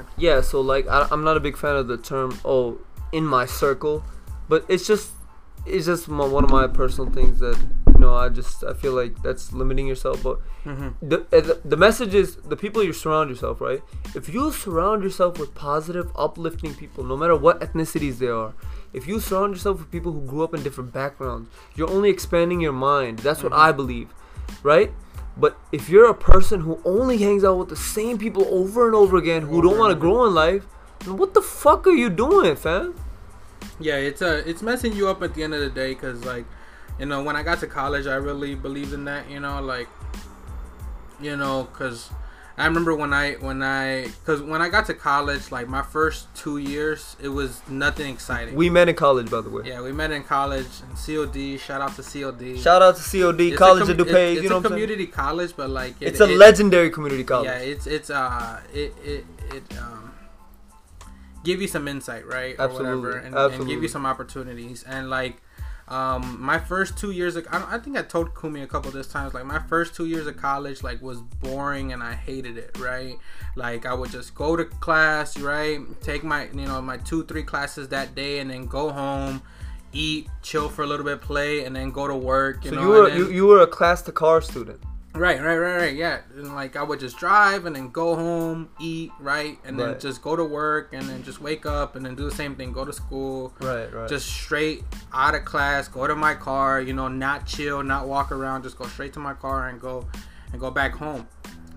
ahead. Yeah, so like I, I'm not a big fan of the term "oh in my circle," but it's just it's just my, one of my personal things that you know I just I feel like that's limiting yourself. But Mm-hmm. the uh, the, the message is the people you surround yourself right. If you surround yourself with positive, uplifting people, no matter what ethnicities they are, if you surround yourself with people who grew up in different backgrounds, you're only expanding your mind. That's what Mhm. I believe, right? But if you're a person who only hangs out with the same people over and over again, who don't want to grow in life, then what the fuck are you doing, fam? Yeah, it's uh, it's messing you up at the end of the day because like, you know, when I got to college, I really believed in that. You know, like, you know, because I remember when I when I because when I got to college, like my first two years, it was nothing exciting. We met in college, by the way. yeah, we met in college and COD. Shout out to COD. Shout out to COD, It's College com- of DuPage. it- It's you know a what I'm saying? community college, but like it- It's a it- legendary community college. Yeah, it's it's uh it it it um give you some insight, right? Or Absolutely, whatever, and, and give you some opportunities. And like um my first two years, of, I, I think I told Kumi a couple of this times. Like my first two years of college, like was boring and I hated it, right? Like I would just go to class, right? Take my you know my two three classes that day, and then go home. Eat, chill for a little bit, play, and then go to work. You so know, you were then- you, you were a class to car student. Right, right, right, right. Yeah, and like I would just drive and then go home, eat, right, and then Right. just go to work and then just wake up and then do the same thing, go to school, Right, right. just straight out of class, go to my car, you know, not chill, not walk around, just go straight to my car and go and go back home,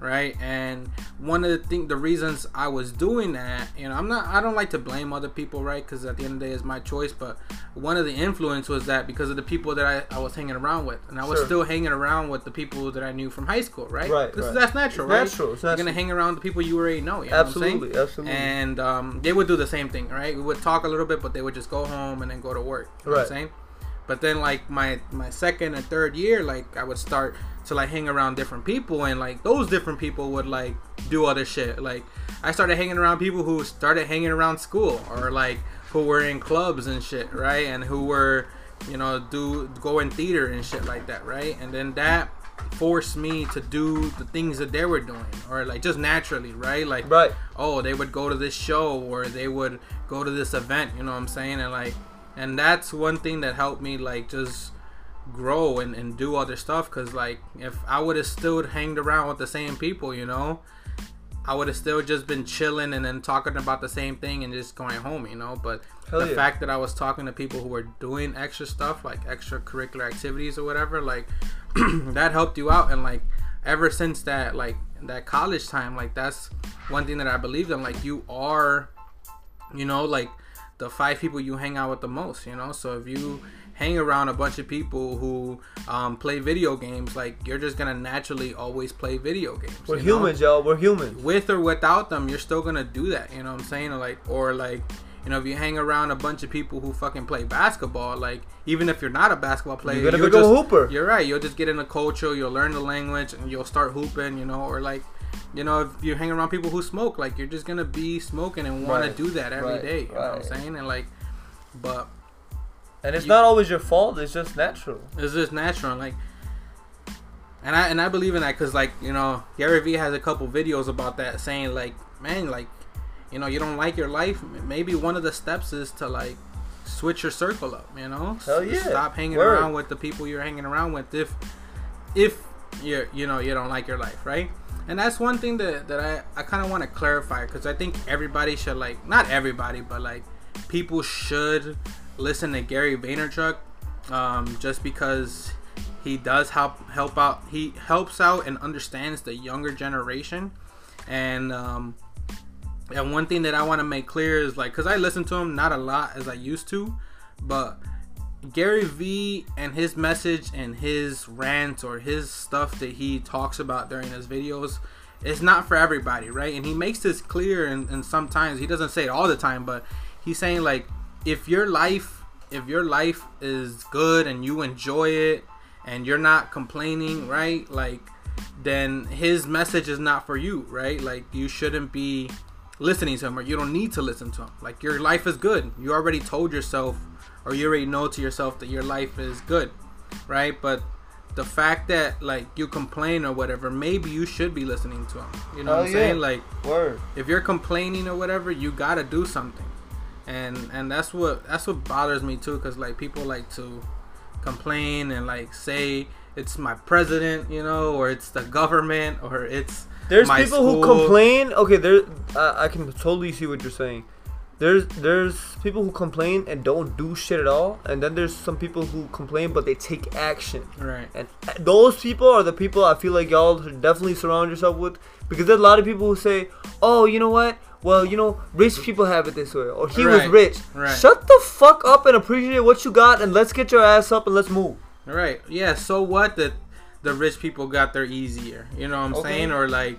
right? And one of the thing, the reasons I was doing that, you know, I'm not, I don't like to blame other people, right? Because at the end of the day, it's my choice. But one of the influence was that because of the people that I, I was hanging around with, and I was Sure. still hanging around with the people that I knew from high school, right? Right, Because right. that's natural, It's right? natural, it's You're natural. gonna hang around the people you already know. You know What I'm saying? absolutely, absolutely. and um, they would do the same thing, right? We would talk a little bit, but they would just go home and then go to work. You know what Right. I'm saying? But then, like my my second and third year, like I would start to like hang around different people, and like those different people would like do other shit. Like I started hanging around people who started hanging around school, or like who were in clubs and shit, right? And who were, you know, do go in theater and shit like that, right? And then that forced me to do the things that they were doing, or like just naturally, right? Like right. oh they would go to this show or they would go to this event you know what i'm saying and like and that's one thing that helped me like just grow and, and do other stuff because like if i would have still hanged around with the same people you know i would have still just been chilling and then talking about the same thing and just going home you know? But Hell the yeah. fact that i was talking to people who were doing extra stuff like extracurricular activities or whatever like that helped you out. And like ever since that like that college time like that's one thing that i believe in. Like you are you know like the five people you hang out with the most you know? So if you hang around a bunch of people who um, play video games like you're just gonna naturally always play video games We're know? humans, y'all. We're humans. with or without them, you're still gonna do that. You know what I'm saying? Or like, or like, you know, if you hang around a bunch of people who fucking play basketball, like, even if you're not a basketball player, You're gonna you'll a hooper. You're right. You'll just get in the culture. You'll learn the language, and you'll start hooping. You know, or like, you know, if you hang around people who smoke, like, you're just gonna be smoking and want Right, to do that every right, day. You know what I'm saying? And like, but And it's You- not always your fault. It's just natural. it's just natural. Like, and I and I believe in that because like you know Gary Vee has a couple videos about that saying like man like you know you don't like your life maybe one of the steps is to like switch your circle up you know Hell yeah. stop hanging Word. around with the people you're hanging around with if if you're you know you don't like your life right and that's one thing that, that I, I kind of want to clarify because I think everybody should like not everybody but like people should listen to Gary Vaynerchuk um, just because he does help help out he helps out and understands the younger generation. And um, and one thing that I want to make clear is like because I listen to him not a lot as I used to but Gary Vee and his message and his rants or his stuff that he talks about during his videos it's not for everybody right? And he makes this clear and, and sometimes he doesn't say it all the time but he's saying like if your life if your life is good and you enjoy it and you're not complaining right like then his message is not for you right like you shouldn't be listening to him or you don't need to listen to him like your life is good you already told yourself or you already know to yourself that your life is good right but the fact that like you complain or whatever, maybe you should be listening to him. You know Hell what I'm yeah. saying? Like Word. if you're complaining or whatever, you gotta do something, and and that's what that's what bothers me too, because like people like to complain and like say it's my president, you know, or it's the government, or it's There's people who complain. Okay, there. I I can totally see what you're saying. There's there's people who complain and don't do shit at all, and then there's some people who complain but they take action. right, And uh, those people are the people I feel like y'all should definitely surround yourself with because there's a lot of people who say, "Oh, you know what? Well, you know, rich people have it this way, or he was rich." right. Shut the fuck up and appreciate what you got, and let's get your ass up and let's move. right, yeah. So what that the rich people got there easier, you know what I'm Okay. saying, or like.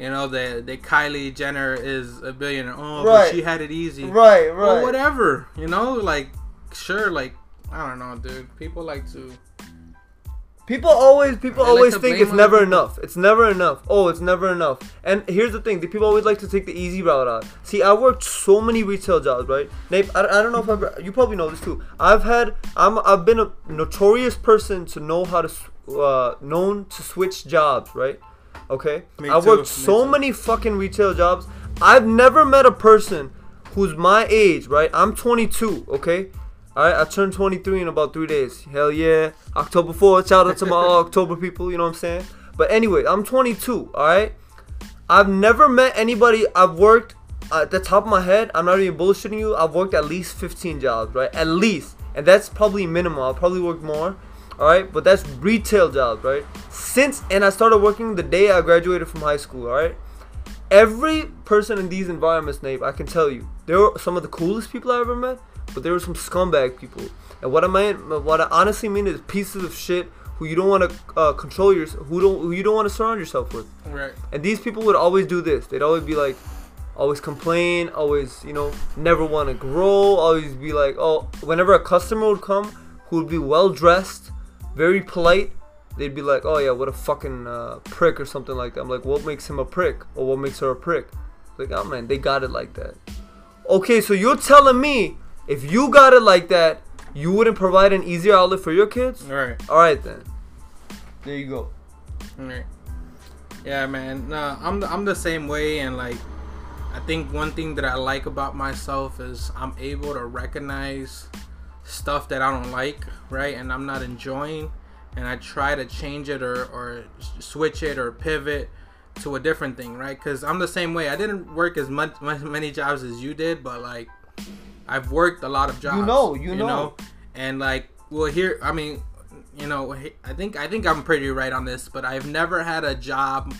You know that that Kylie Jenner is a billionaire. Oh, Right. but she had it easy. Right. Right, Well, whatever. You know, like sure, like I don't know, dude. People like to People always people They like always to think it's never people. enough. It's never enough. Oh, it's never enough. And here's the thing: the people always like to take the easy route out. See, I worked so many retail jobs, right? Nate, I, I don't know if I've, you probably know this too. I've had I'm I've been a notorious person to know how to s- uh, known to switch jobs, right? Okay, Me I too, worked me so too. many fucking retail jobs. I've never met a person who's my age, right? I'm 22, okay? Alright, I turned 23 in about three days. Hell yeah. October 4th. Shout out to my October people, you know what I'm saying? But anyway, I'm 22, alright? I've never met anybody. I've worked at the top of my head. I'm not even bullshitting you. I've worked at least 15 jobs, right? At least. And that's probably minimal. I'll probably work more. Alright? But that's retail jobs, right? Since, and I started working the day I graduated from high school, alright? Every person in these environments, Nate, I can tell you, there were some of the coolest people I ever met, but there were some scumbag people. And what I mean, what I honestly mean is pieces of shit who you don't want to uh, control your, who don't, who you don't want to surround yourself with. right. And these people would always do this. They'd always be like, always complain, always, you know, never want to grow, always be like, oh, whenever a customer would come who would be well dressed, very polite, they'd be like, oh yeah, what a fucking uh, prick or something like that. I'm like, what makes him a prick? Or what makes her a prick? Like, oh man, they got it like that. Okay, so you're telling me if you got it like that, you wouldn't provide an easier outlet for your kids? Right. Alright then. There you go. Right. Yeah, man. No, I'm the, I'm the same way, and like, I think one thing that I like about myself is I'm able to recognize stuff that I don't like, right, and I'm not enjoying, and I try to change it or or switch it or pivot to a different thing, right? Because I'm the same way. I didn't work as much as many jobs as you did, but like, I've worked a lot of jobs. You know, you know. and like, well, here, I mean, you know, I think I think I'm pretty right on this, but I've never had a job,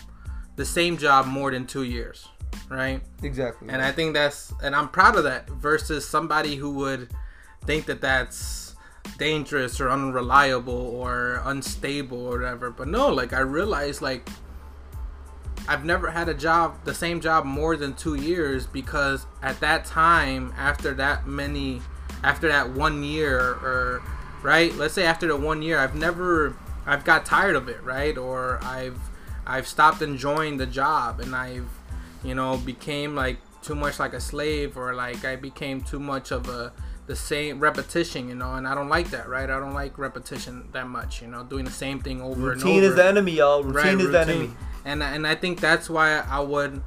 the same job, more than two years, right? Exactly. And I think that's, and I'm proud of that. Versus somebody who would think that that's dangerous or unreliable or unstable or whatever. But no, like I realized, like I've never had a job, the same job, more than two years because at that time, after that many, after that one year, or right, let's say after the one year, I've never, I've got tired of it, right, or I've, I've stopped enjoying the job, and I've, you know, became like too much like a slave, or like I became too much of a the same repetition, you know, and I don't like that, right? I don't like repetition that much, you know, doing the same thing over and over. Routine is the enemy, y'all. Routine Right, is the enemy. And and I think that's why I would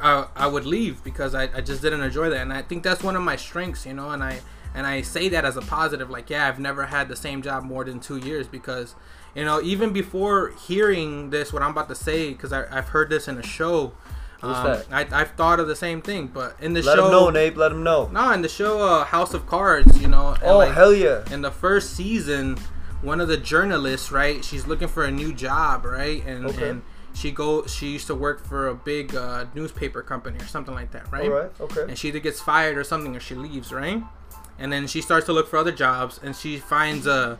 I, I would leave because I, I just didn't enjoy that and I think that's one of my strengths you know and I and I say that as a positive like yeah I've never had the same job more than two years because you know even before hearing this what I'm about to say because I've heard this in a show um, that? I, I've thought of the same thing but in the Let show him know, Nate. Let him know. no in the show uh, House of Cards you know Oh like, hell yeah! in the first season, one of the journalists, right? She's looking for a new job, right? And Okay. and she go she used to work for a big uh, newspaper company or something like that, right? All right. Okay. And she either gets fired or something, or she leaves, right? And then she starts to look for other jobs, and she finds a,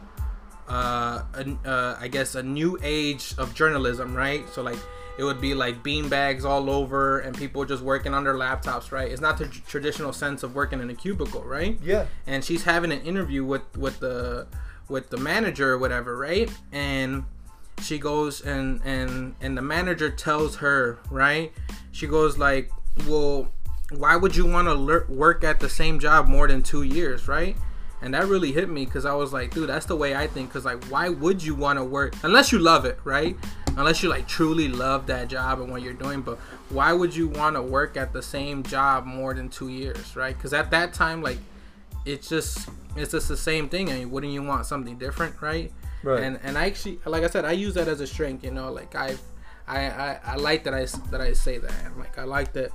uh, a uh, I guess a new age of journalism, right? So like it would be like bean bags all over, and people just working on their laptops, right? It's not the tr- traditional sense of working in a cubicle, right? Yeah. and she's having an interview with with the with the manager or whatever right and she goes and and and the manager tells her right she goes like well why would you want to work at the same job more than two years right and that really hit me because I was like, dude, that's the way I think. Because like, why would you want to work unless you love it, right? Unless you like truly love that job and what you're doing. But why would you want to work at the same job more than two years, right? Because at that time, like, it's just it's just the same thing. I mean, wouldn't you want something different, right? Right. And and I actually, like I said, I use that as a strength. You know, like I've, I I, I like that I that I say that. Like I like that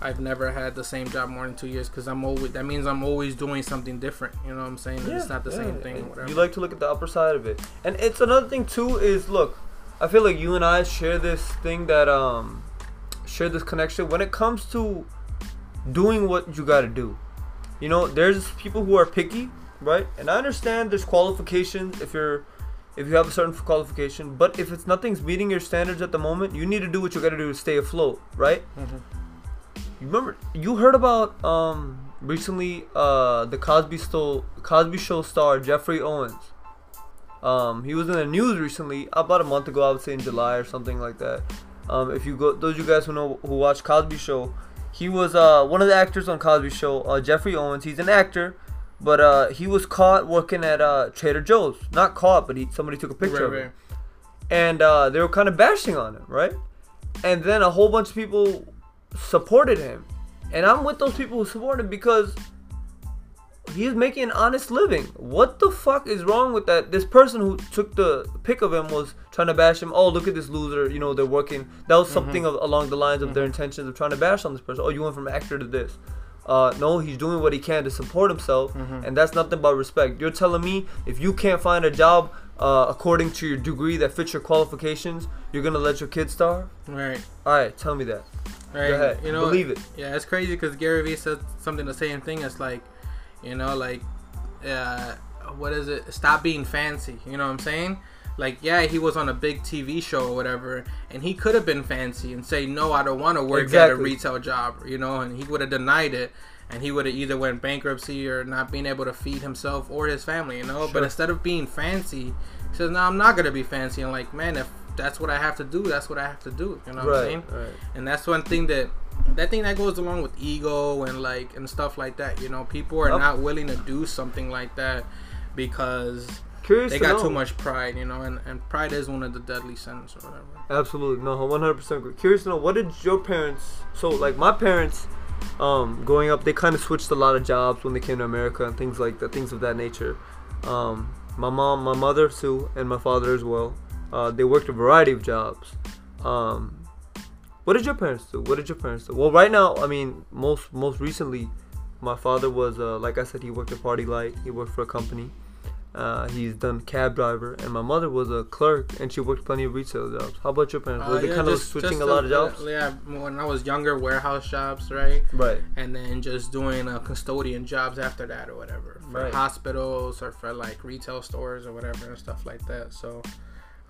I've never had the same job more than two years because I'm always that means I'm always doing something different. You know what I'm saying? Yeah, it's not the yeah. same thing. Whatever. You like to look at the upper side of it, and it's another thing too. Is look, I feel like you and I share this thing that um share this connection when it comes to doing what you got to do. You know, there's people who are picky, right? And I understand there's qualifications if you're if you have a certain qualification, but if it's nothing's meeting your standards at the moment, you need to do what you got to do to stay afloat, right? Mhm. You remember you heard about um recently uh the Cosby Show Cosby Show star Geoffrey Owens. Um, he was in the news recently about a month ago. I would say in July or something like that. Um, if you go, those of you guys who know who watch Cosby Show, he was uh one of the actors on Cosby Show. Uh, Geoffrey Owens. He's an actor, but uh he was caught working at uh Trader Joe's. Not caught, but he somebody took a picture Right, of right. him, and uh, they were kind of bashing on him, right? And then a whole bunch of people supported him, and I'm with those people who support him because he's making an honest living. What the fuck is wrong with that? This person who took the pic of him was trying to bash him. Oh, look at this loser. You know, they're working. That was something of, along the lines of their intentions of trying to bash on this person. Oh, you went from actor to this. Uh, no, he's doing what he can to support himself, and that's nothing but respect. You're telling me if you can't find a job uh, according to your degree that fits your qualifications, you're gonna let your kid starve? Right. All right, tell me that. Right. Go ahead. You know, Believe it. Yeah, it's crazy because Gary Vee said something the same thing. It's like, you know, like, uh, what is it? Stop being fancy. You know what I'm saying? Like, yeah, he was on a big TV show or whatever, and he could have been fancy and say, no, I don't want to work at a retail job, you know, and he would have denied it. And he would have either went bankruptcy or not being able to feed himself or his family, you know. But instead of being fancy, he says, "No, I'm not gonna be fancy." And like, man, if that's what I have to do, that's what I have to do. You know what I'm saying? Right, right. and that's one thing that that thing that goes along with ego and like and stuff like that you know people are Yep. not willing to do something like that because Curious they got know. too much pride you know and, and pride is one of the deadly sins or whatever Absolutely, no, one hundred percent agree. Curious to know what did your parents? So, like my parents, um, growing up, they kind of switched a lot of jobs when they came to America and things like that, things of that nature. Um, my mom, my mother Sue, and my father as well. Uh, they worked a variety of jobs. Um, what did your parents do? What did your parents do? Well, right now, I mean, most most recently, my father was uh, like I said, he worked at PartyLite. He worked for a company. Uh, he's done cab driver, and my mother was a clerk, and she worked plenty of retail jobs. How about your parents? Was Uh, they yeah, kind of switching a lot of jobs? yeah when i was younger warehouse jobs right Right. and then just doing uh, custodian jobs after that or whatever for Right. hospitals or for like retail stores or whatever and stuff like that so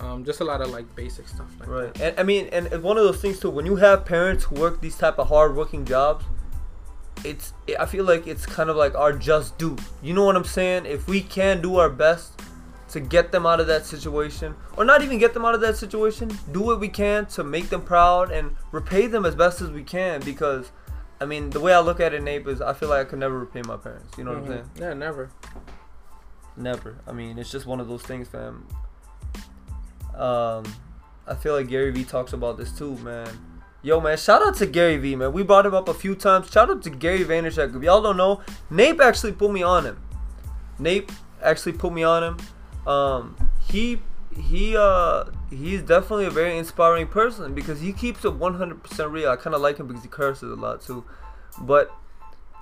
um, just a lot of like basic stuff like Right. that And I mean, and one of those things too. When you have parents who work these type of hard working jobs, it's I feel like it's kind of like our just due. You know what I'm saying? If we can do our best to get them out of that situation, or not even get them out of that situation, do what we can to make them proud and repay them as best as we can. Because, I mean, the way I look at it, Nape, is I feel like I could never repay my parents. You know what I'm Mhm. saying? yeah never Never. I mean, it's just one of those things, fam. Um, I feel like Gary Vee talks about this too, man. Yo, man, shout out to Gary Vee, man. We brought him up a few times. Shout out to Gary Vaynerchuk. If y'all don't know, Nape actually put me on him. Nape actually put me on him. Um, he he uh he's definitely a very inspiring person because he keeps it 100% real. I kind of like him because he curses a lot too. But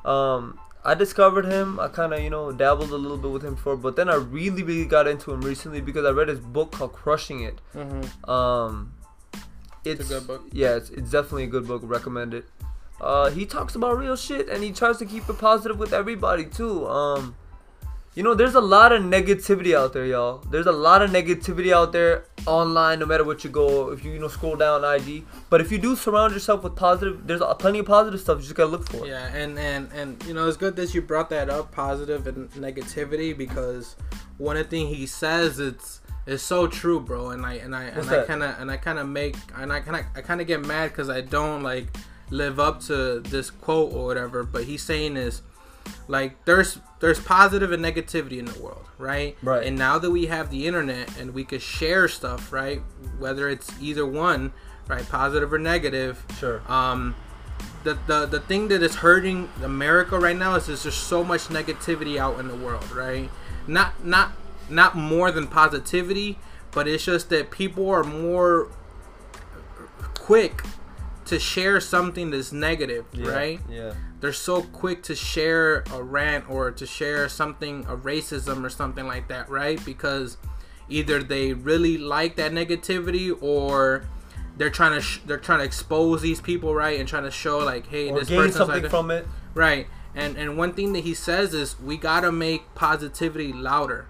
um I discovered him. I kind of, you know, dabbled a little bit with him before, but then I really, really got into him recently because I read his book called Crushing It. mm-hmm. Um, it's, It's a good book. Yeah, it's, it's definitely a good book. Recommend it. Uh, he talks about real shit and he tries to keep it positive with everybody too. Um, you know, there's a lot of negativity out there, y'all. There's a lot of negativity out there online, no matter what you go. If you you know scroll down IG, but if you do surround yourself with positive, there's a- plenty of positive stuff. You just gotta look for. Yeah, and and and you know it's good that you brought that up, positive and negativity, because one of the thing he says it's it's so true, bro. And I and I What's and I kind of and I kind of make and I kind of I kind of get mad because I don't like live up to this quote or whatever. But he's saying is like there's there's positive and negativity in the world, right? Right. And now that we have the internet and we could share stuff, right? Whether it's either one, right, positive or negative, Sure. um the, the the thing that is hurting America right now is there's just so much negativity out in the world, right? Not not not more than positivity, but it's just that people are more quick to share something that's negative, Yeah, right? Yeah. They're so quick to share a rant or to share something of racism or something like that, right? Because either they really like that negativity or they're trying to sh- they're trying to expose these people, right? And trying to show like, hey, Or this gain person's something like from it. Right. And and one thing that he says is we gotta make positivity louder.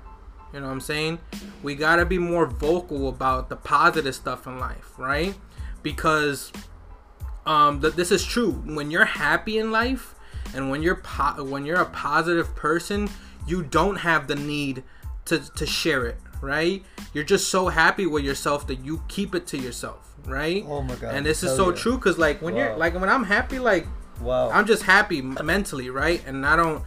You know what I'm saying? We gotta be more vocal about the positive stuff in life, right? Because um th- this is true. When you're happy in life and when you're po- when you're a positive person, you don't have the need to to share it, right? You're just so happy with yourself that you keep it to yourself, right? Oh my god. and this is so true cuz like when you're like when I'm happy like Wow. I'm just happy mentally, right? And I don't.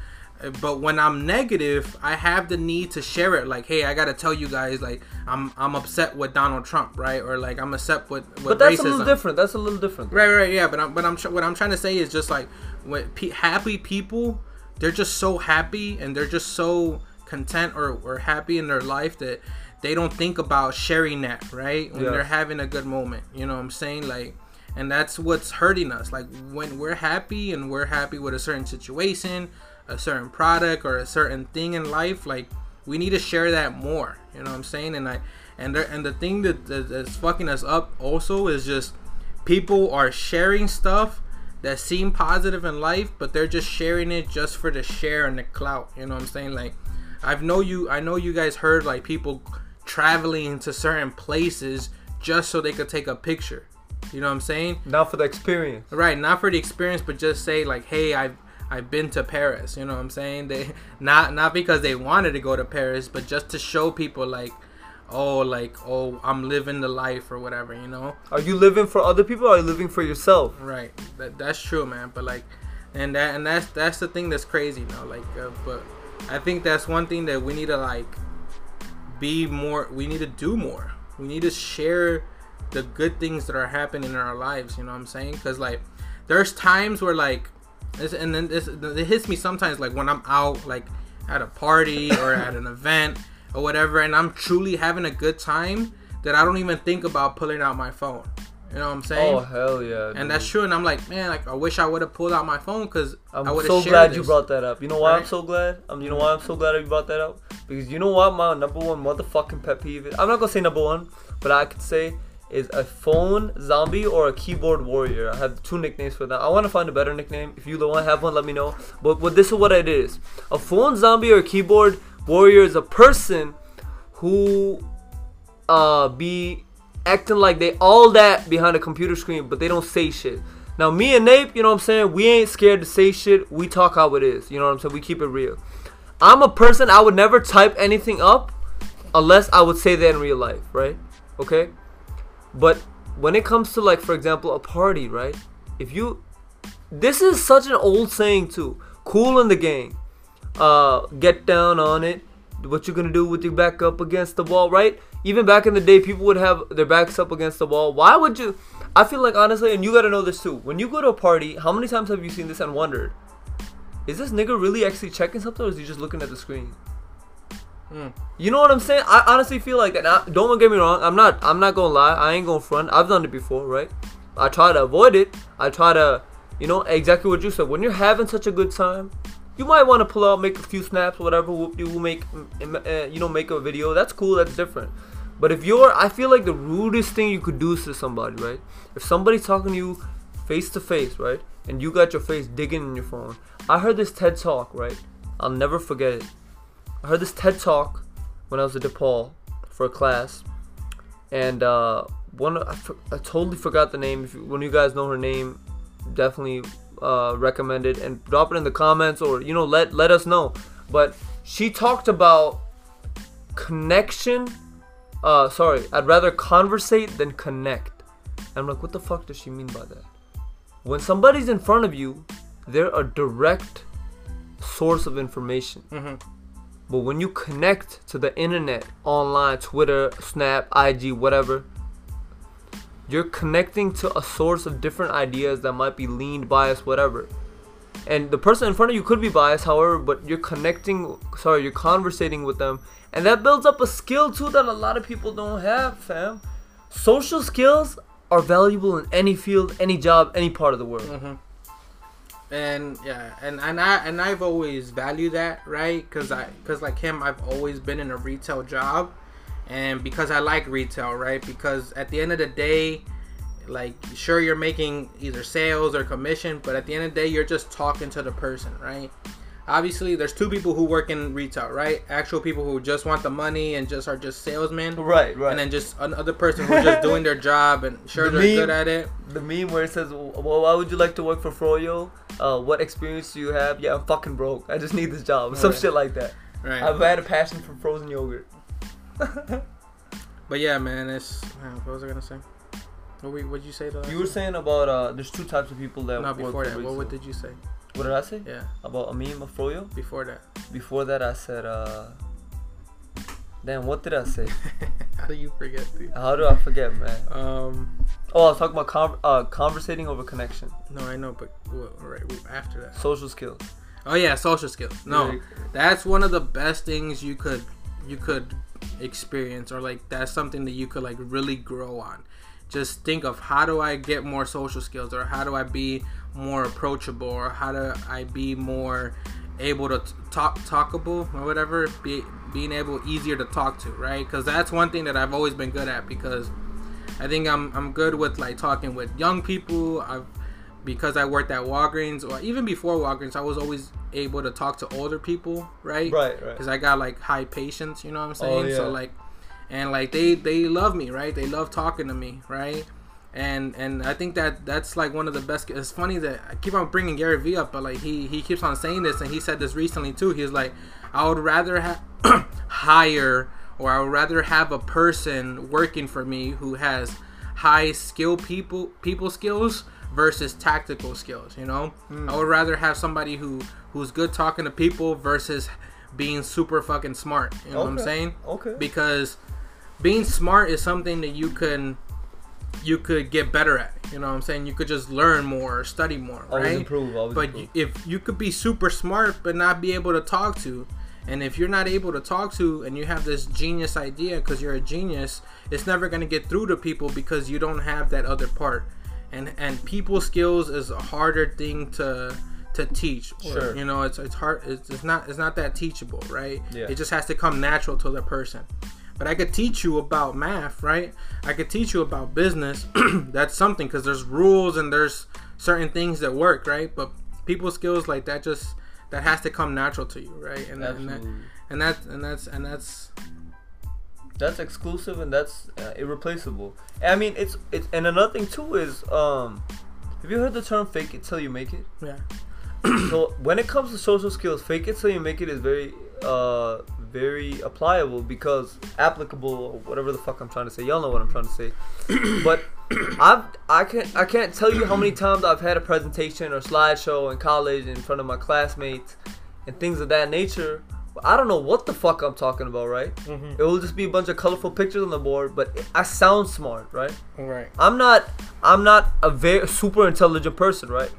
But when I'm negative, I have the need to share it. Like, hey, I gotta tell you guys, like, I'm I'm upset with Donald Trump, right? Or like, I'm upset with with but that's racism. a little different. That's a little different. Right, right, yeah. But I'm, but I'm what I'm trying to say is just like when pe- happy people, they're just so happy and they're just so content or, or happy in their life that they don't think about sharing that, right? When Yeah. they're having a good moment, you know what I'm saying? Like, and that's what's hurting us. Like when we're happy and we're happy with a certain situation, a certain product or a certain thing in life, like we need to share that more. You know what I'm saying? And I and there, and the thing that, that that's fucking us up also is just people are sharing stuff that seem positive in life, but they're just sharing it just for the share and the clout. You know what I'm saying? Like I've know you I know you guys heard like people traveling to certain places just so they could take a picture. You know what I'm saying? Not for the experience. Right, not for the experience, but just say like, "Hey, I've I've been to Paris." You know what I'm saying? They not not because they wanted to go to Paris, but just to show people like, "Oh, like oh, I'm living the life or whatever." You know? Are you living for other people or are you living for yourself? Right. That that's true, man. But like, and that and that's that's the thing that's crazy you now. Like, uh, but I think that's one thing that we need to like be more. We need to do more. We need to share the good things that are happening in our lives. You know what I'm saying? Because like, there's times where like, and then this it hits me sometimes like when I'm out like at a party or at an event or whatever, and I'm truly having a good time that I don't even think about pulling out my phone. You know what I'm saying? Oh hell yeah! and dude. that's true. And I'm like, man, like I wish I would have pulled out my phone because I I'm would have so glad this. you brought that up. You know why I'm so glad? Um, you know why I'm so glad you brought that up? Because you know what my number one motherfucking pet peeve is. I'm not gonna say number one, but I could say is a phone zombie or a keyboard warrior. I have two nicknames for that. I want to find a better nickname. If you don't have one, let me know. But but this is what it is: a phone zombie or keyboard warrior is a person who uh be acting like they all that behind a computer screen, but they don't say shit. Now me and Nape, you know what I'm saying? We ain't scared to say shit. We talk how it is. You know what I'm saying? We keep it real. I'm a person I would never type anything up unless I would say that in real life, right? Okay? But when it comes to like for example a party, right? If you this is such an old saying too. Kool and the Gang. Uh get down on it. What you gonna do with your back up against the wall, right? Even back in the day, people would have their backs up against the wall. Why would you? I feel like honestly, and you gotta know this too. When you go to a party, how many times have you seen this and wondered, is this nigga really actually checking something, or is he just looking at the screen? Mm. You know what I'm saying? I honestly feel like that. Now, don't get me wrong. I'm not. I'm not gonna lie. I ain't gonna front. I've done it before, right? I try to avoid it. I try to, you know, exactly what you said. When you're having such a good time, you might want to pull out, make a few snaps, whatever. Whoop, you make, uh, you know, make a video. That's cool. That's different. But if you're, I feel like the rudest thing you could do is to somebody, right? If somebody's talking to you face to face, right, and you got your face digging in your phone. I heard this TED talk, right? I'll never forget it. I heard this TED talk when I was at DePaul for a class, and uh, one I, for- I totally forgot the name. If you, when you guys know her name, definitely uh, recommend it and drop it in the comments or you know let let us know. But she talked about connection. Uh, sorry, I'd rather conversate than connect. I'm like, what the fuck does she mean by that? When somebody's in front of you, they're a direct source of information. hmm But when you connect to the internet, online, Twitter, Snap, IG, whatever, you're connecting to a source of different ideas that might be leaned, biased, whatever. And the person in front of you could be biased, however, but you're connecting, sorry, you're conversating with them. And that builds up a skill too that a lot of people don't have, fam. Social skills are valuable in any field, any job, any part of the world. hmm And yeah, and and I and I've always valued that, right? Cause I, cause like him, I've always been in a retail job, and because I like retail, right? Because at the end of the day, like sure you're making either sales or commission, but at the end of the day, you're just talking to the person, right? Obviously, there's two people who work in retail, right? Actual people who just want the money and just are just salesmen, Right, right. and then just another person who's just doing their job and sure The they're meme- good at it. the meme where it says, "Well, why would you like to work for Froyo? Uh, what experience do you have? Yeah, I'm fucking broke. I just need this job. Some Right. shit like that. Right. I've had a passion for frozen yogurt. But yeah, man, it's man, what was I gonna say? What what'd you say to You were saying about uh, there's two types of people that no work before for that. What did you say? What did I say Yeah, about a meme of Froyo? before that. Before that, I said, uh, damn, what did I say? How do you forget? Dude? How do I forget, man? Um, Oh, I was talking about con- uh, conversating over connection, no, I know, but what, right after that. social skills. Oh yeah, social skills. No, Like, that's one of the best things you could you could experience, or like that's something that you could like really grow on. Just think of how do I get more social skills, or how do I be more approachable, or how do I be more able to talk talkable or whatever, be being able easier to talk to, right? Because that's one thing that I've always been good at because I think I'm I'm good with like talking with young people. I've because I worked at Walgreens or even before Walgreens, I was always able to talk to older people, right? right, right. Because I got like high patience, you know what I'm oh, saying? Oh, yeah. So like, and like they they love me, right? They love talking to me, right? And and I think that that's like one of the best. It's funny that I keep on bringing Gary Vee up, but like he he keeps on saying this, and he said this recently too. He's like, I would rather have hire or I would rather have a person working for me who has high skill people people skills versus tactical skills you know hmm. i would rather have somebody who who's good talking to people versus being super fucking smart you know what i'm Okay. saying Okay. because being smart is something that you can you could get better at you know what i'm saying you could just learn more or study more Always right improve. Always but improve. if you could be super smart but not be able to talk to and if you're not able to talk to and you have this genius idea because you're a genius it's never going to get through to people because you don't have that other part and and people skills is a harder thing to to teach or, Sure. you know it's it's hard it's, it's not it's not that teachable right Yeah. it just has to come natural to the person but I could teach you about math, right? I could teach you about business. That's something because there's rules and there's certain things that work, right? But people skills like that just that has to come natural to you, right? And and that, Absolutely. and that and that's and that's That's exclusive and that's uh, irreplaceable. I mean, it's it's and another thing too is um, have you heard the term "fake it till you make it"? yeah, so when it comes to social skills, fake it till you make it is very uh very applicable because applicable whatever the fuck I'm trying to say. Y'all know what I'm trying to say. but I've I can't I can't tell you how many times I've had a presentation or slideshow in college in front of my classmates and things of that nature. I don't know what the fuck I'm talking about, right? It will just be a bunch of colorful pictures on the board, but I sound smart, right? right. I'm not I'm not a very super intelligent person, right?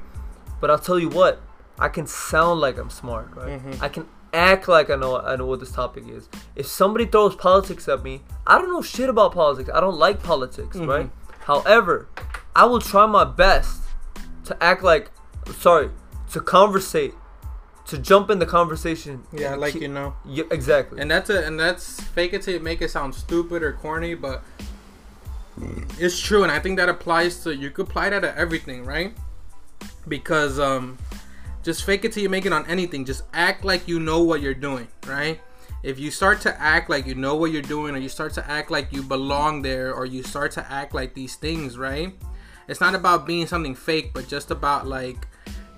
But I'll tell you what, I can sound like I'm smart, right? Mhm. I can act like I know I know what this topic is. If somebody throws politics at me, I don't know shit about politics. I don't like politics, Mhm. right? However, I will try my best to act like sorry, to conversate, to jump in the conversation. Yeah, like keep- you know, yeah, exactly. and that's a and that's fake it till you make it sound stupid or corny, but it's true, and I think that applies to you could apply that to everything, right? Because um, just fake it till you make it on anything. Just act like you know what you're doing, right? If you start to act like you know what you're doing, or you start to act like you belong there, or you start to act like these things, right? It's not about being something fake, but just about like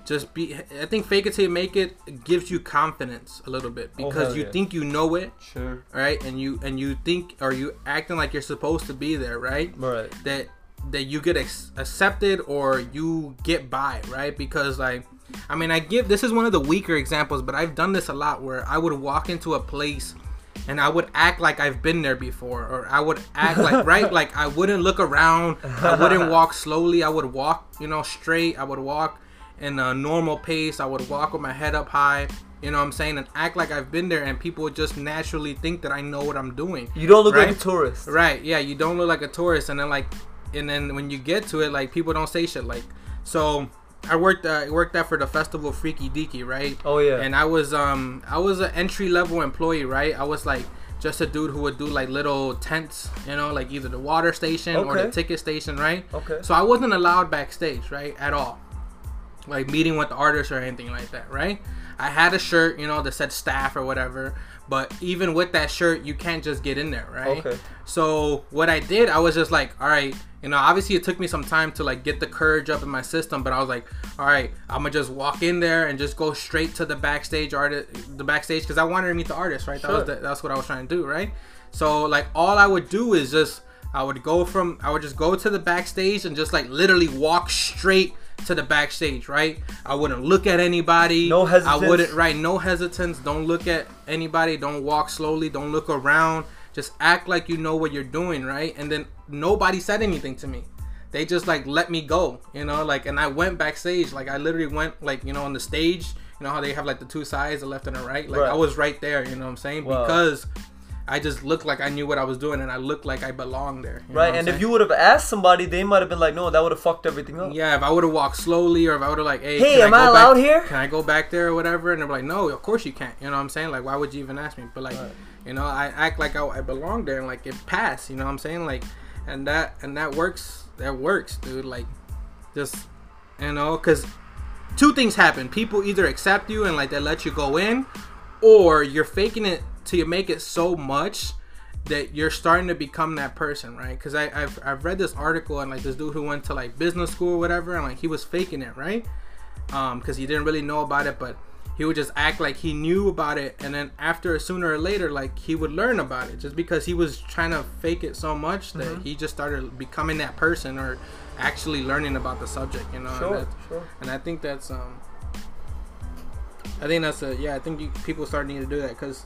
just be i think fake it till you make it gives you confidence a little bit Oh, because hell you yeah. think you know it sure. right and you and you think or you acting like you're supposed to be there right Right. that that you get ex- accepted or you get by right because like I mean, I give this is one of the weaker examples, but I've done this a lot where I would walk into a place and I would act like I've been there before, or I would act like right, like I wouldn't look around, I wouldn't walk slowly, I would walk, you know, straight, I would walk in a normal pace, I would walk with my head up high, you know what I'm saying, and act like I've been there, and people just naturally think that I know what I'm doing. You don't look right? like a tourist. Right? Yeah, you don't look like a tourist, and then like, and then when you get to it, like people don't say shit like, so. I worked uh, worked out for the festival Freaky Deaky, right? Oh yeah. And I was um I was an entry level employee, right? I was like just a dude who would do like little tents, you know, like either the water station or the ticket station, right? Okay. So I wasn't allowed backstage, right, at all. Like meeting with the artists or anything like that, right? I had a shirt, you know, that said staff or whatever, but even with that shirt, you can't just get in there, right? Okay. So what I did, I was just like, all right, you uh, know, obviously it took me some time to like get the courage up in my system, but I was like, all right, I'm gonna just walk in there and just go straight to the backstage artist, the backstage, because I wanted to meet the artist, right? That was the, that's what I was trying to do, right? So like all I would do is just I would go from I would just go to the backstage and just like literally walk straight to the backstage, right? I wouldn't look at anybody. No hesitance. I wouldn't right, no hesitance. Don't look at anybody. Don't walk slowly. Don't look around. Just act like you know what you're doing, right? And then nobody said anything to me. They just like let me go, you know, like and I went backstage, like I literally went like, you know, on the stage, you know how they have like the two sides, the left and the right? Like Right. I was right there, you know what I'm saying? Wow. Because I just looked like I knew what I was doing and I looked like I belonged there. Right, and if you would have asked somebody, they might have been like, "No, that would have fucked everything up." Yeah, if I would have walked slowly or if I would have like, hey, Hey, am I back- allowed here? Can I go back there or whatever? And they're like, no, of course you can't. You know what I'm saying? Like, why would you even ask me? But like, Right. You know, I act like I, I belong there and like it passed. You know what I'm saying? Like, and that and that works. That works, dude. Like, just you know, because two things happen. People either accept you and like they let you go in, or you're faking it till you make it so much that you're starting to become that person, right? Because I've I've read this article and like this dude who went to like business school or whatever, and like he was faking it, right? Um, because he didn't really know about it, but he would just act like he knew about it, and then after sooner or later, like he would learn about it, just because he was trying to fake it so much that Mm-hmm. he just started becoming that person or actually learning about the subject, you know. and Sure, that- sure. and I think that's um, I think that's a yeah. I think you, people start needing to do that because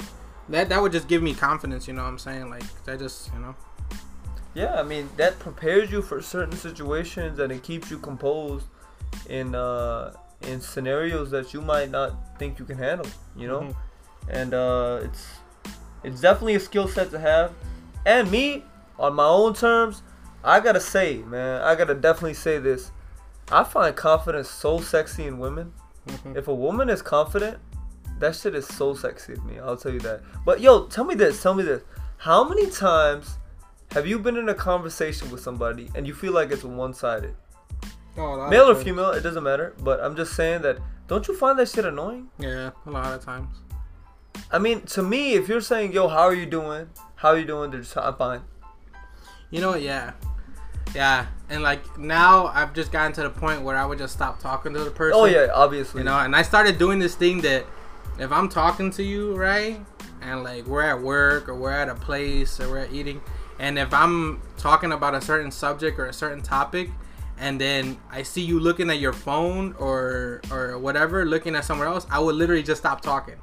that that would just give me confidence. You know what I'm saying? Like that just you know. Yeah, I mean that prepares you for certain situations and it keeps you composed in uh in scenarios that you might not think you can handle, you know? Mhm. And uh it's it's definitely a skill set to have. And me, on my own terms, I gotta say, man, I gotta definitely say this. I find confidence so sexy in women. Mhm. If a woman is confident, that shit is so sexy to me. I'll tell you that. But yo, tell me this. Tell me this. How many times have you been in a conversation with somebody and you feel like it's one-sided? Oh, Male or female, it doesn't matter. But I'm just saying that. Don't you find that shit annoying? Yeah, a lot of times. I mean, to me, if you're saying, "Yo, how are you doing? How are you doing?" They're just, "I'm fine." You know, yeah, yeah, and like now I've just gotten to the point where I would just stop talking to the person. Oh yeah, obviously. you know, and I started doing this thing that if I'm talking to you, right, and like we're at work or we're at a place or we're eating, and if I'm talking about a certain subject or a certain topic, and then I see you looking at your phone or or whatever, looking at somewhere else, I would literally just stop talking.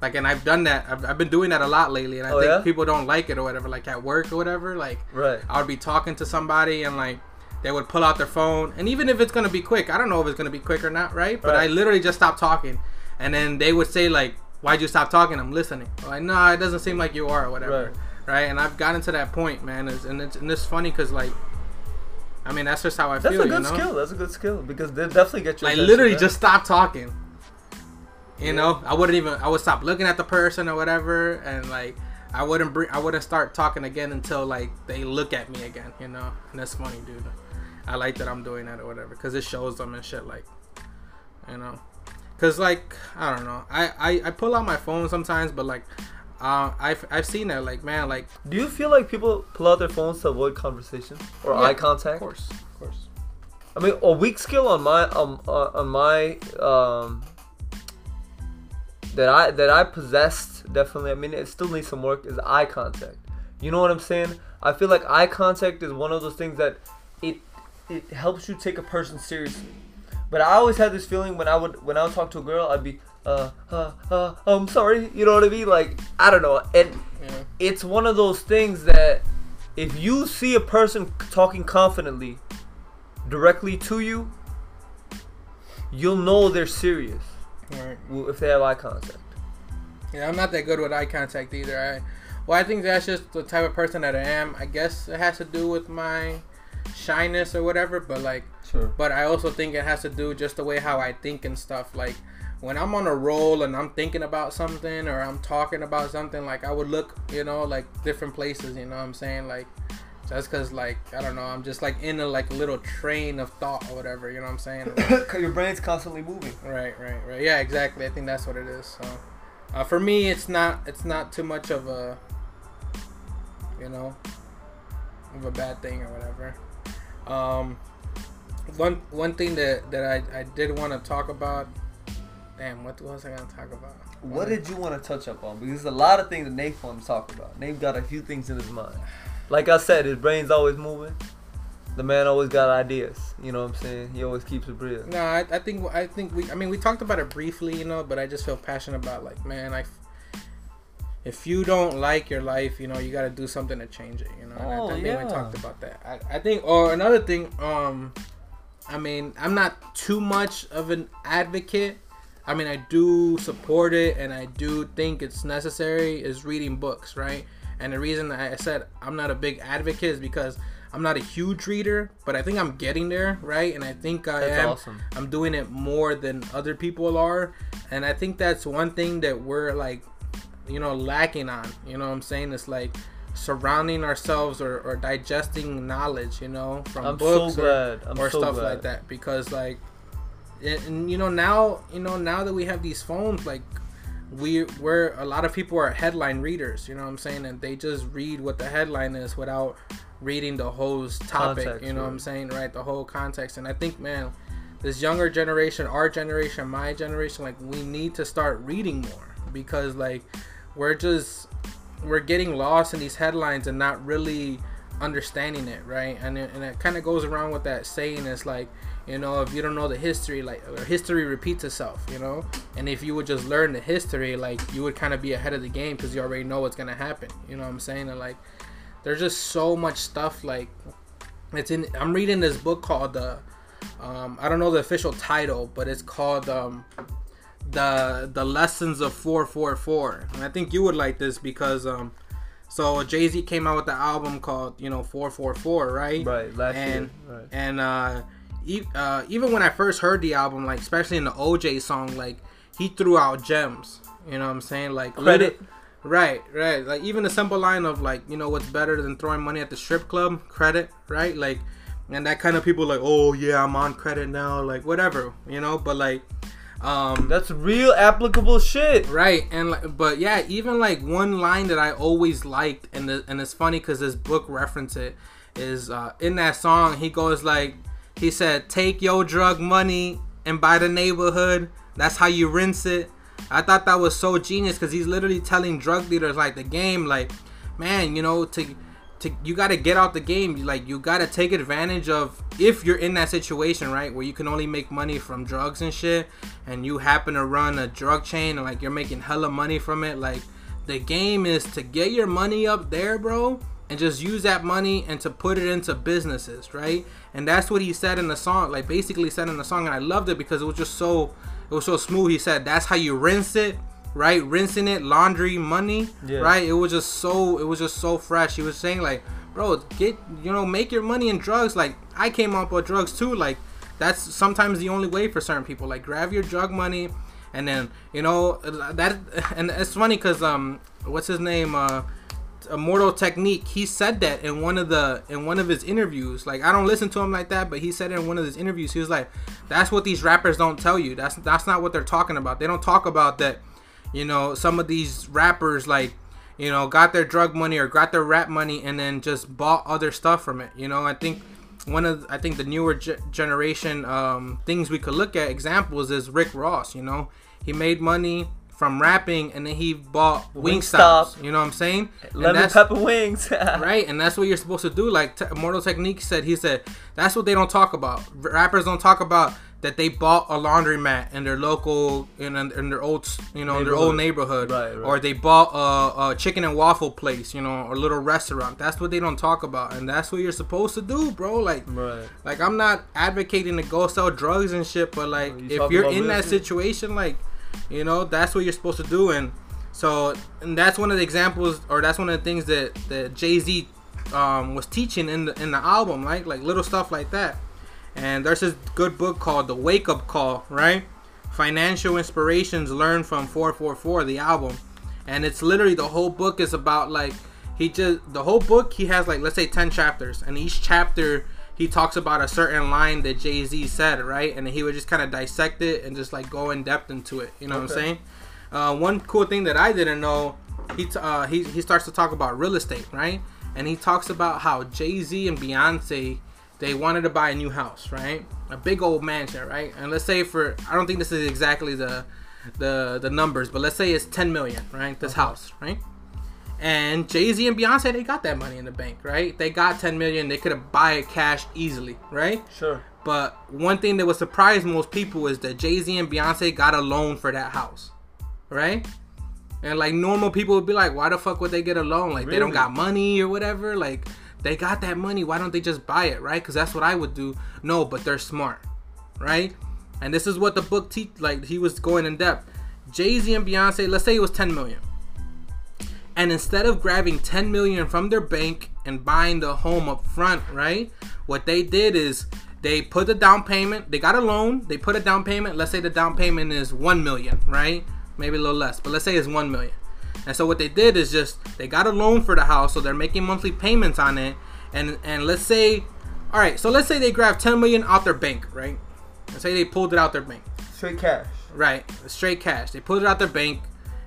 Like, and I've done that. I've, I've been doing that a lot lately, and I Oh, think yeah? people don't like it or whatever. Like at work or whatever, like Right. I would be talking to somebody and like they would pull out their phone, and even if it's gonna be quick, I don't know if it's gonna be quick or not, right? But I literally just stopped talking, and then they would say like, "Why'd you stop talking?" I'm listening. I'm like, no, it doesn't seem like you are, or whatever, Right. right? And I've gotten to that point, man, it's, and it's and it's funny because like, I mean, that's just how I That's feel, That's a good you know. skill. That's a good skill because they definitely get you. Like literally just stop talking. You know, I wouldn't even. I would stop looking at the person or whatever, and like I wouldn't bring. I wouldn't start talking again until like they look at me again. You know, and that's funny, dude. I like that I'm doing that or whatever because it shows them and shit. Like, you know, because like I don't know. I, I I pull out my phone sometimes, but like. Uh, I've, I've seen that like man like Do you feel like people pull out their phones to avoid conversation or Yeah, eye contact? of course of course I mean, a weak skill on my um uh, on my um that I that I possessed definitely. I mean, it still needs some work. Is eye contact. You know what I'm saying? I feel like eye contact is one of those things that it it helps you take a person seriously. But I always had this feeling when I would when I would talk to a girl, I'd be uh uh uh I'm sorry, you know what I mean? Like I don't know, and Yeah. it's one of those things that if you see a person talking confidently directly to you, you'll know they're serious Right. if they have eye contact. Yeah, I'm not that good with eye contact either. I, well, I think that's just the type of person that I am. I guess it has to do with my shyness or whatever. But like, Sure. but I also think it has to do just the way how I think and stuff. Like when I'm on a roll and I'm thinking about something or I'm talking about something, like I would look, you know, like different places. You know what I'm saying? Like just cause like I don't know, I'm just like in a like little train of thought or whatever. You know what I'm saying? Cause your brain's constantly moving. Right, right, right. Yeah, exactly. I think that's what it is. So, uh, for me, it's not it's not too much of a, you know, of a bad thing or whatever. Um, one one thing that that I I did want to talk about. Damn, what was I gonna talk about? What did you want to touch up on? Because there's a lot of things that Nate wants to talk about. Nate got a few things in his mind. Like I said, his brain's always moving. The man always got ideas. You know what I'm saying? He always keeps it real. No, I, I think I think we I mean we talked about it briefly, you know, but I just feel passionate about like man, I if you don't like your life, you know, you got to do something to change it, you know. And Oh, I think yeah. we talked about that. I, I think or another thing um I mean, I'm not too much of an advocate. I mean, I do support it and I do think it's necessary is reading books, right? And the reason I said I'm not a big advocate is because I'm not a huge reader, but I think I'm getting there, right? And I think I That's am. awesome. I'm doing it more than other people are, and I think that's one thing that we're like, you know, lacking on. You know, what I'm saying it's like surrounding ourselves or, or digesting knowledge, you know, from I'm books so or. Or so stuff glad. like that because like and, you know now you know now that we have these phones like we we're a lot of people are headline readers you know what i'm saying? And they just read what the headline is without reading the whole topic Context, you know what i'm saying? Right the whole context. And i think man this younger generation our generation my generation like we need to start reading more because like we're just we're getting lost in these headlines and not really understanding it right? And it, and it kind of goes around with that saying it's like you know if you don't know the history like or history repeats itself you know and if you would just learn the history like you would kind of be ahead of the game because you already know what's gonna happen you know what i'm saying and like there's just so much stuff like it's in i'm reading this book called the um, i don't know the official title but it's called um, the the lessons of 444 and i think you would like this because um so jay-z came out with the album called you know 444 right Right. Last and year. Right. and uh, uh even when i first heard the album like especially in the oj song like he threw out gems you know what i'm saying like Credit. lit- right right like even the simple line of like you know what's better than throwing money at the strip club credit right like and that kind of people like oh yeah i'm on credit now like whatever you know but like um That's real applicable shit. Right, and like, but yeah, even like one line that I always liked, and the, and it's funny because this book reference it is uh, in that song. He goes like, he said, "Take your drug money and buy the neighborhood. That's how you rinse it." I thought that was so genius because he's literally telling drug dealers like the game, like, man, you know, to to you got to get out the game. Like you got to take advantage of if you're in that situation, right, where you can only make money from drugs and shit, and you happen to run a drug chain and like you're making hella money from it. Like the game is to get your money up there, bro, and just use that money and to put it into businesses, right? And that's what he said in the song. Like basically said in the song, and I loved it because it was just so it was so smooth. He said that's how you rinse it right? Rinsing it, laundry, money, Yeah. right? It was just so it was just so fresh. He was saying like, bro, get you know, make your money in drugs. Like I came up with drugs too. Like that's sometimes the only way for certain people. Like grab your drug money, and then you know that. And it's funny because um, what's his name? Uh, Immortal Technique. He said that in one of the in one of his interviews. Like I don't listen to him like that, but he said in one of his interviews. He was like, "That's what these rappers don't tell you. That's that's not what they're talking about. They don't talk about that." You know, some of these rappers like, you know, got their drug money or got their rap money and then just bought other stuff from it. You know, I think one of I think the newer ge- generation um, things we could look at examples is Rick Ross. You know, he made money from rapping, and then he bought Wingstop. Wingstop. You know what I'm saying? Lemon pepper wings. right and that's what you're supposed to do like Te- mortal technique said he said that's what they don't talk about rappers don't talk about that they bought a laundromat in their local in, in their old you know in their old neighborhood Right, right. or they bought a, a chicken and waffle place you know or little restaurant that's what they don't talk about and that's what you're supposed to do bro like Right. like i'm not advocating to go sell drugs and shit but like oh, You if you're in that situation like you know that's what you're supposed to do and so and that's one of the examples or that's one of the things that that jay-z um, was teaching in the in the album right? Like little stuff like that. And there's this good book called the wake up call right? Financial inspirations learned from 444 the album. And it's literally the whole book is about like he just the whole book he has like let's say 10 chapters and each chapter he talks about a certain line that jay-z said right? And he would just kind of dissect it and just like go in depth into it. You know what i'm saying? Uh, one cool thing that i didn't know he, t- uh, he, he starts to talk about real estate right? And he talks about how jay-z and beyonce they wanted to buy a new house right? A big old mansion right? And let's say for i don't think this is exactly the the the numbers but let's say it's 10 million right? This house right and Jay-Z and Beyonce they got that money in the bank, right? They got 10 million. They could have buy it cash easily, right? Sure. But one thing that would surprise most people is that Jay-Z and Beyonce got a loan for that house, right? And like normal people would be like, why the fuck would they get a loan? Like they don't got money or whatever. Like they got that money. Why don't they just buy it, right? Because that's what I would do. No, but they're smart, right? And this is what the book teach. Like he was going in depth. Jay-Z and Beyonce. Let's say it was 10 million. And instead of grabbing 10 million from their bank and buying the home up front, right? What they did is they put the down payment, they got a loan, they put a down payment. Let's say the down payment is 1 million, right? Maybe a little less, but let's say it's 1 million. And so what they did is just they got a loan for the house, so they're making monthly payments on it. And and let's say all right, so let's say they grabbed 10 million out their bank, right? Let's say they pulled it out their bank. Straight cash. Right, straight cash. They pulled it out their bank,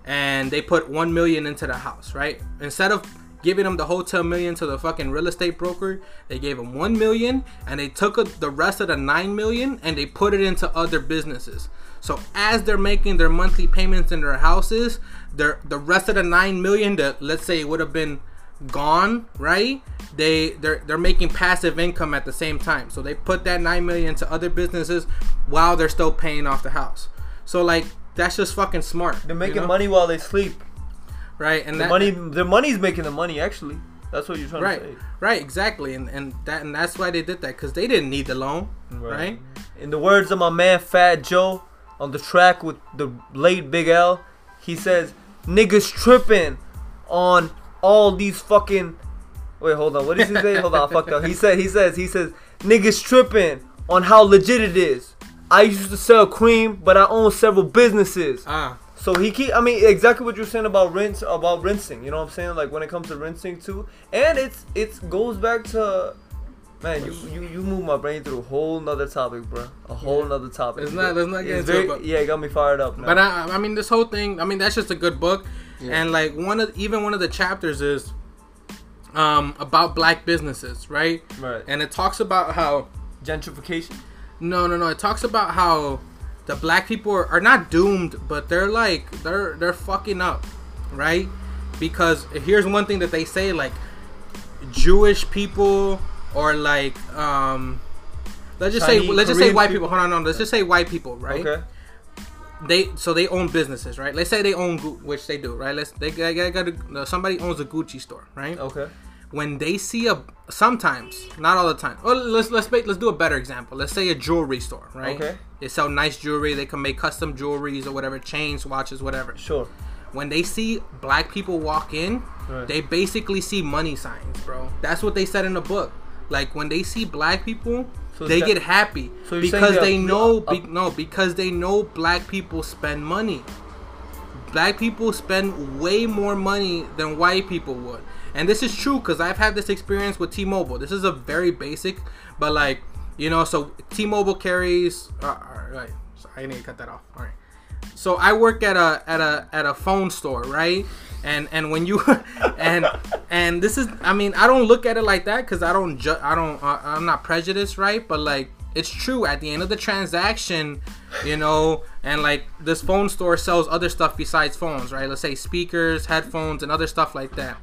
and they put one million into the house. Right, instead of giving them the whole ten million to the fucking real estate broker, they gave them one million, and they took the rest of the nine million and they put it into other businesses. So as they're making their monthly payments in their houses, their the rest of the nine million that let's say would have been gone, right? They they're they're making passive income at the same time. So they put that nine million to other businesses while they're still paying off the house. So like that's just fucking smart. They're you making know? money while they sleep. right? And The that, money, their money's making the money. Actually, that's what you're trying right, to say. right, exactly, and and that and that's why they did that because they didn't need the loan, right? In the words of my man Fat Joe on the track with the late Big L, he says, "Niggas tripping on all these fucking." Wait, hold on. What did he say? hold on, I fucked up. He said, he says, he says, "Niggas tripping on how legit it is." I used to sell cream, but I own several businesses. Ah, So he keep I mean exactly what you're saying about rinse about rinsing, you know what I'm saying? Like when it comes to rinsing too. And it's it goes back to man, you you, you move my brain through a whole nother topic, bro. A whole Yeah. nother topic. Let's not- let's not get It's into it, very- but- Yeah, it got me fired up. Now. but I, I mean, this whole thing. I mean, that's just a good book, Yeah. and like one of even one of the chapters is um about black businesses, right? right. And it talks about how Gentrification. No, no, no. It talks about how the black people are, are not doomed, but they're like they're they're fucking up, right? Because here's one thing that they say like Jewish people or like um let's just say let's just say white people. people. Hold on, no, let's just say white people, right? Okay. They so they own businesses, right? Let's say they own which they do, right? Let's they, they, they got a, somebody owns a Gucci store, right? Okay. When they see a sometimes not all the time well let's let's make let's do a better example let's say a jewelry store right Okay. they sell nice jewelry they can make custom jewelries or whatever chains watches whatever Sure. when they see black people walk in Right. they basically see money signs bro that's what they said in the book like when they see black people So they get happy So because they know be, no because they know black people spend money black people spend way more money than white people would. And this is true because I've had this experience with T-Mobile. This is a very basic, but like you know, so T-Mobile carries. Uh, all right, so I need to cut that off. All right. So I work at a at a at a phone store, right? And and when you and and this is, I mean, I don't look at it like that because I don't ju- I don't I'm not prejudiced, right? But like it's true at the end of the transaction, you know, and like this phone store sells other stuff besides phones, right? Let's say speakers, headphones, and other stuff like that.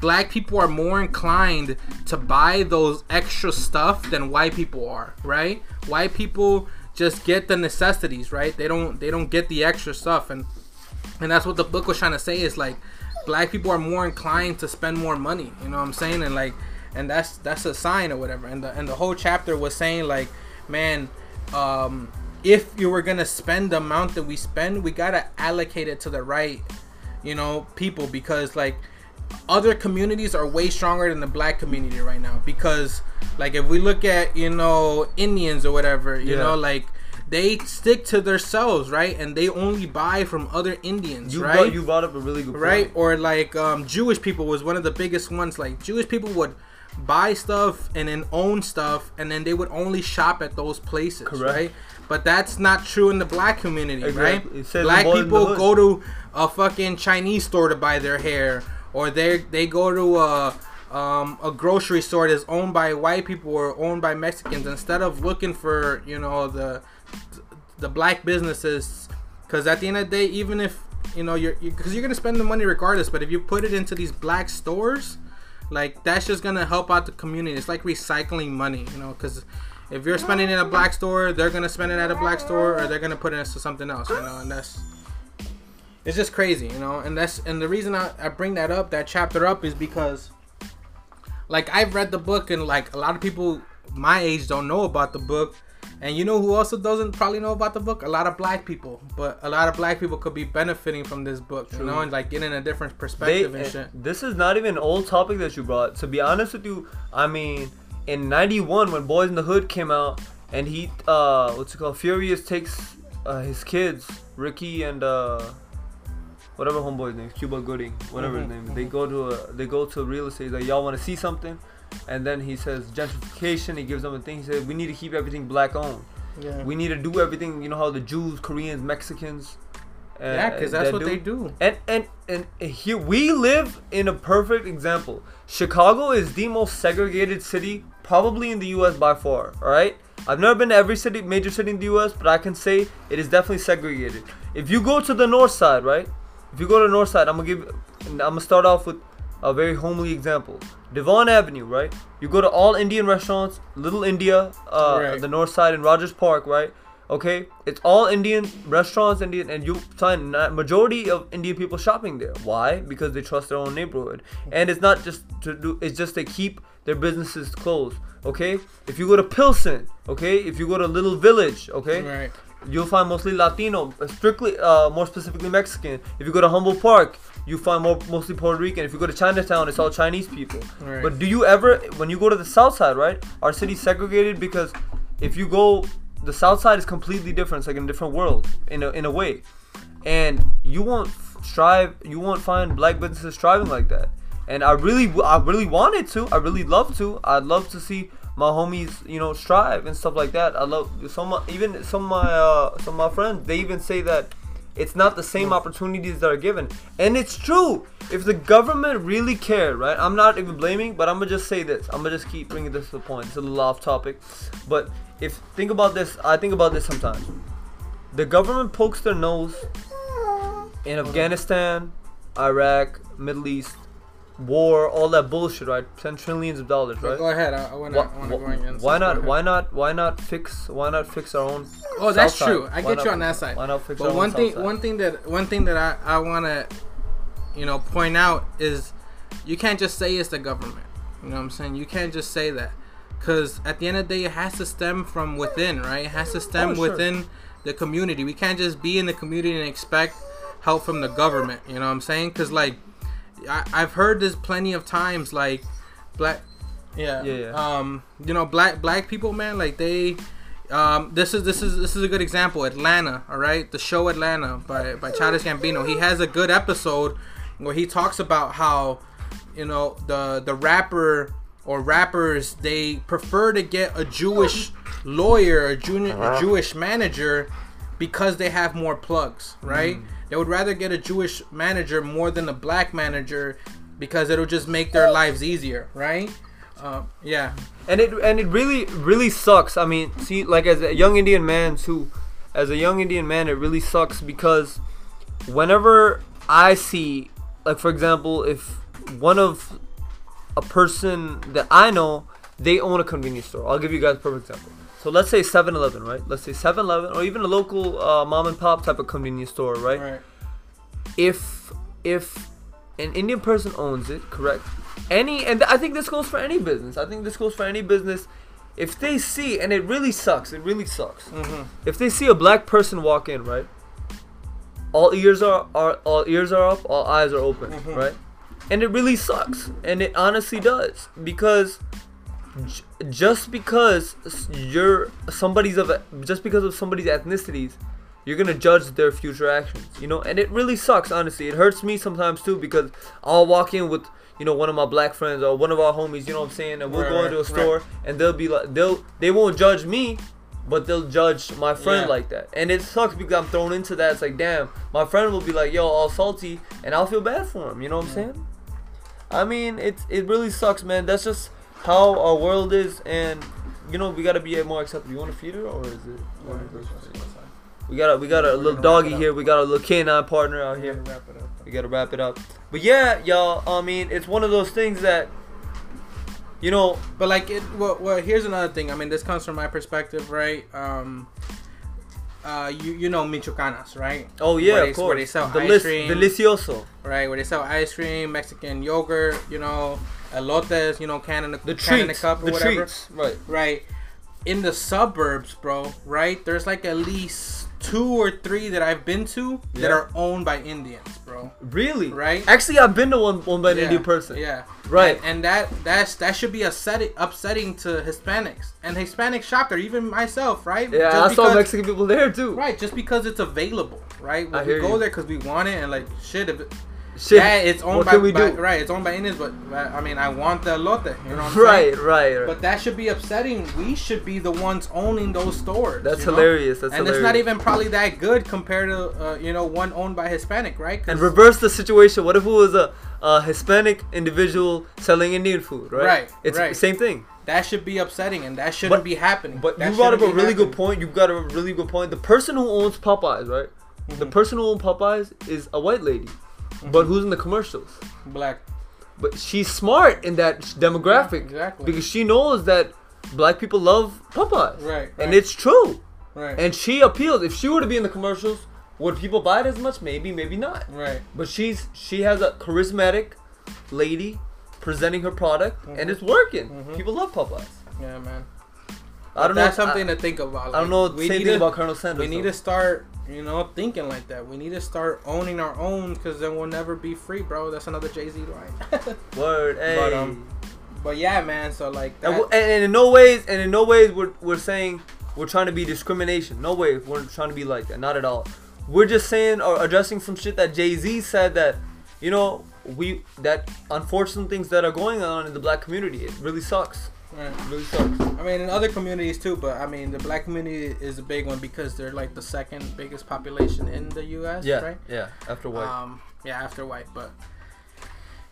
Black people are more inclined to buy those extra stuff than white people are, right? White people just get the necessities, right? They don't they don't get the extra stuff and and that's what the book was trying to say is like black people are more inclined to spend more money, you know what I'm saying? And like and that's that's a sign or whatever. And the and the whole chapter was saying like, man, um, if you were gonna spend the amount that we spend, we gotta allocate it to the right, you know, people because like other communities are way stronger than the black community right now because like if we look at you know Indians or whatever, you Yeah. know like they stick to themselves, right? And they only buy from other Indians, You right? brought, you brought up a really good point. right or like um, jewish people was one of the biggest ones like jewish people would buy stuff and then own stuff and then they would only shop at those places Correct. right but that's not true in the black community Exactly. right black the boy in the people go to a fucking chinese store to buy their hair or they they go to a um, a grocery store that's owned by white people or owned by Mexicans instead of looking for you know the the black businesses because at the end of the day even if you know you're because you're gonna spend the money regardless but if you put it into these black stores like that's just gonna help out the community. It's like recycling money you know because if you're spending in a black store they're gonna spend it at a black store or they're gonna put it into something else you know and that's it's just crazy you know and that's and the reason I, I bring that up that chapter up is because like I've read the book and like a lot of people my age don't know about the book. And you know who also doesn't probably know about the book? A lot of black people. But a lot of black people could be benefiting from this book, you know, and like getting a different They, perspective and eh, shit. this is not even an old topic that you brought. To be honest with you, I mean, in '91 when Boys in the Hood came out, and he, uh, what's it called? Furious takes uh, his kids, Ricky and uh, whatever homeboy's name, Cuba Gooding, whatever his Mhm, name. They go to a, they go to real estate. Like, y'all want to see something? And then he says gentrification. He gives them a thing. He says we need to keep everything black owned. Yeah, We need to do everything. You know how the Jews, Koreans, Mexicans. Uh, yeah, because that's that what do. they do. And and and here we live in a perfect example. Chicago is the most segregated city probably in the U.S. by far. All right. I've never been to every city, major city in the U.S., but I can say it is definitely segregated. If you go to the north side, right? If you go to the north side, I'm gonna give. I'm gonna start off with a very homely example. Devon Avenue, right? You go to all Indian restaurants, Little India, uh, Right. the north side in Rogers Park, right? Okay, it's all Indian restaurants, Indian, and you find majority of Indian people shopping there. Why? Because they trust their own neighborhood, and it's not just to do. It's just they keep their businesses closed. Okay, if you go to Pilsen, okay, if you go to Little Village, okay, Right. You'll find mostly Latino, strictly, uh, more specifically Mexican. If you go to Humboldt Park, you find more mostly Puerto Rican. If you go to Chinatown, it's all Chinese people. Right. But do you ever, when you go to the South Side, right? Our city's segregated because if you go, the South Side is completely different. It's like in a different world, in a in a way, and you won't strive, you won't find black businesses striving like that. And I really, I really wanted to. I really love to. I'd love to see my homies, you know, strive and stuff like that. I love some, even some of my, uh, some of my friends. They even say that it's not the same opportunities that are given, and it's true. If the government really cared, right? I'm not even blaming, but I'm gonna just say this. I'm gonna just keep bringing this to the point. It's a little off topic, but if think about this, I think about this sometimes. The government pokes their nose in Afghanistan, Iraq, Middle East, war, all that bullshit, right? Spend trillions of dollars, right? Go ahead. I, I I wanna go against. why not? Why not? Why not fix? Why not fix our own? Oh, that's south true. I Why get you on that side. Why not fix But our one own thing, one thing that one thing that I, I want to, you know, point out is you can't just say it's the government. You know what I'm saying? You can't just say that because at the end of the day, it has to stem from within, right? It has to stem Oh, sure. within the community. We can't just be in the community and expect help from the government. You know what I'm saying? Because like I, I've heard this plenty of times, like black. Yeah. Yeah, yeah. Um, you know, black black people, man, like they um, this is this is this is a good example. Atlanta, all right, the show Atlanta by by Childish Gambino. He has a good episode where he talks about how you know the the rapper or rappers they prefer to get a Jewish lawyer, a, junior, a Jewish manager because they have more plugs, right? They would rather get a Jewish manager more than a black manager because it'll just make their lives easier, right? Uh, yeah. and it and it really really sucks. I mean, see, like as a young Indian man too, as a young Indian man, it really sucks because whenever I see, like for example, if one of a person that I know, they own a convenience store. I'll give you guys a perfect example. So let's say 7-Eleven, right? Let's say 7-Eleven or even a local uh, mom and pop type of convenience store, right? Right. if if an Indian person owns it, correct? Any and I think this goes for any business. I think this goes for any business. If they see and it really sucks, it really sucks. Mm-hmm. If they see a black person walk in, right? All ears are, are all ears are up, all eyes are open, Mhm. right? And it really sucks, and it honestly does because just because you're somebody's of just because of somebody's ethnicities, you're gonna judge their future actions, you know. And it really sucks, honestly. It hurts me sometimes too because I'll walk in with you know one of my black friends or one of our homies, you know what I'm saying, and we'll Right, go into a right, store and they'll be like they'll they won't judge me but they'll judge my friend Yeah. like that. And it sucks because I'm thrown into that. It's like, damn, my friend will be like, yo, all salty, and I'll feel bad for him. You know what I'm saying? I mean, it's it really sucks, man. That's just how our world is, and you know we gotta be a more accepting. You want to feed her, or is it? We got a we got a We're little doggy here. We got a little canine partner out Here. here. Wrap it up. We gotta wrap it up. But yeah, y'all. I mean, it's one of those things that, you know, But like it, well, well, here's another thing. I mean, this comes from my perspective, right? Um, uh, you you know Michoacanas, right? oh yeah, Where of they- where they course, sell Delic- ice cream. delicioso. Right, where they sell ice cream, Mexican yogurt, you know, elotes, you know, can in a The can in a treats, cup or the whatever. treats, right? Right. In the suburbs, bro, right? There's like at least two or three that I've been to that are owned by Indians, Really? Right? Actually, I've been to one one by an Yeah, Indian person. Yeah. Right. And, and that that's that should be upsetting upsetting to Hispanics and Hispanic shop there, even myself, right? Yeah, Just I saw Mexican people there too. Right, just because it's available, right? We go you. there because we want it, and like shit, if it, Shit. yeah, it's owned what by, can we by- do? right, it's owned by Indians, but, I mean, I want the elote, you know what I'm saying? Right, right, right. But that should be upsetting. We should be the ones owning those stores. That's you know? hilarious. That's and hilarious. it's not even probably that good compared to uh, you know one owned by Hispanic, right? And reverse the situation. What if it was a, a Hispanic individual selling Indian food, right? Right, It's right. the same thing. that should be upsetting, and that shouldn't But- be happening. But That you brought up a really good point. You've got a really good point. The person who owns Popeyes, right? The Mhm. person who owns Popeyes is a white lady, Mm-hmm. but who's in the commercials? Black. But she's smart in that demographic Yeah, exactly. because she knows that black people love Popeyes, Right, And right. it's true. Right. And she appeals. If she were to be in the commercials, would people buy it as much? Maybe, maybe not. right. But she's she has a charismatic lady presenting her product, and Mhm. it's working. Mhm. People love Popeyes. Yeah, man. I don't That's know. something I, to think about. I don't know. we need to- about Colonel Sanders. We need though. to start, you know, thinking like that. We need to start owning our own, because then we'll never be free, bro. That's another Jay Z line. word. Hey. But, um, but yeah, man. So like that. and, and in no ways, and in no ways, we're we're saying we're trying to be discrimination. No way, we're trying to be like that. Not at all. We're just saying or addressing some shit that Jay Z said that, you know, we that unfortunate things that are going on in the black community. It really sucks. Right. Really sucks. I mean, in other communities too, but I mean, the black community is a big one because they're like the second biggest population in the U.S. Yeah. Right. Yeah. After white. Um. Yeah, after white, but.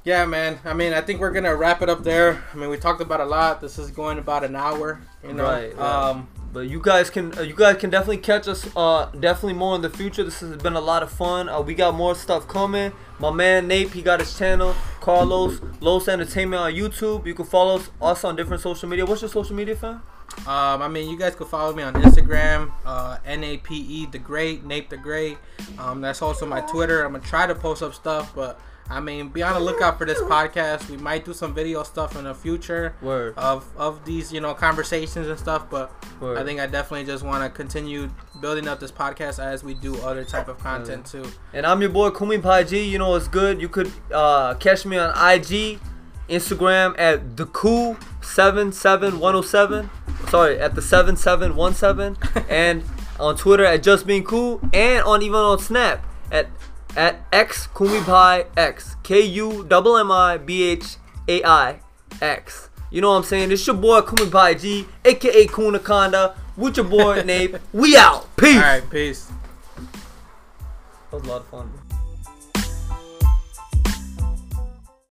Yeah, man. I mean, I think we're gonna wrap it up there. I mean, we talked about a lot. This is going about an hour. You know. Right, right. Um. But you guys can uh, you guys can definitely catch us uh definitely more in the future. This has been a lot of fun. Uh, we got more stuff coming. My man Nape, he got his channel, Carlos Los Entertainment on YouTube. You can follow us, us on different social media. What's your social media, fam? Um, I mean, you guys can follow me on Instagram, uh, N A P E the Great, Nape the Great. Um, that's also my Twitter. I'm gonna try to post up stuff, but I mean, be on the lookout for this podcast. We might do some video stuff in the future Word. of of these, you know, conversations and stuff. But Word. I think I definitely just want to continue building up this podcast as we do other type of content too. And I'm your boy Kummi Bhai G. You know it's good. You could uh, catch me on IG, Instagram at the cool seven seven one zero seven. Sorry, at the seven seven one seven, and on Twitter at just being cool, and on even on Snap at at x Kummi Bhai x K U M M I B H A I X. You know what I'm saying? It's your boy Kummi Bhai G, aka Kunaconda, with your boy Nape. We out. Peace. All right, peace. That was a lot of fun. bro.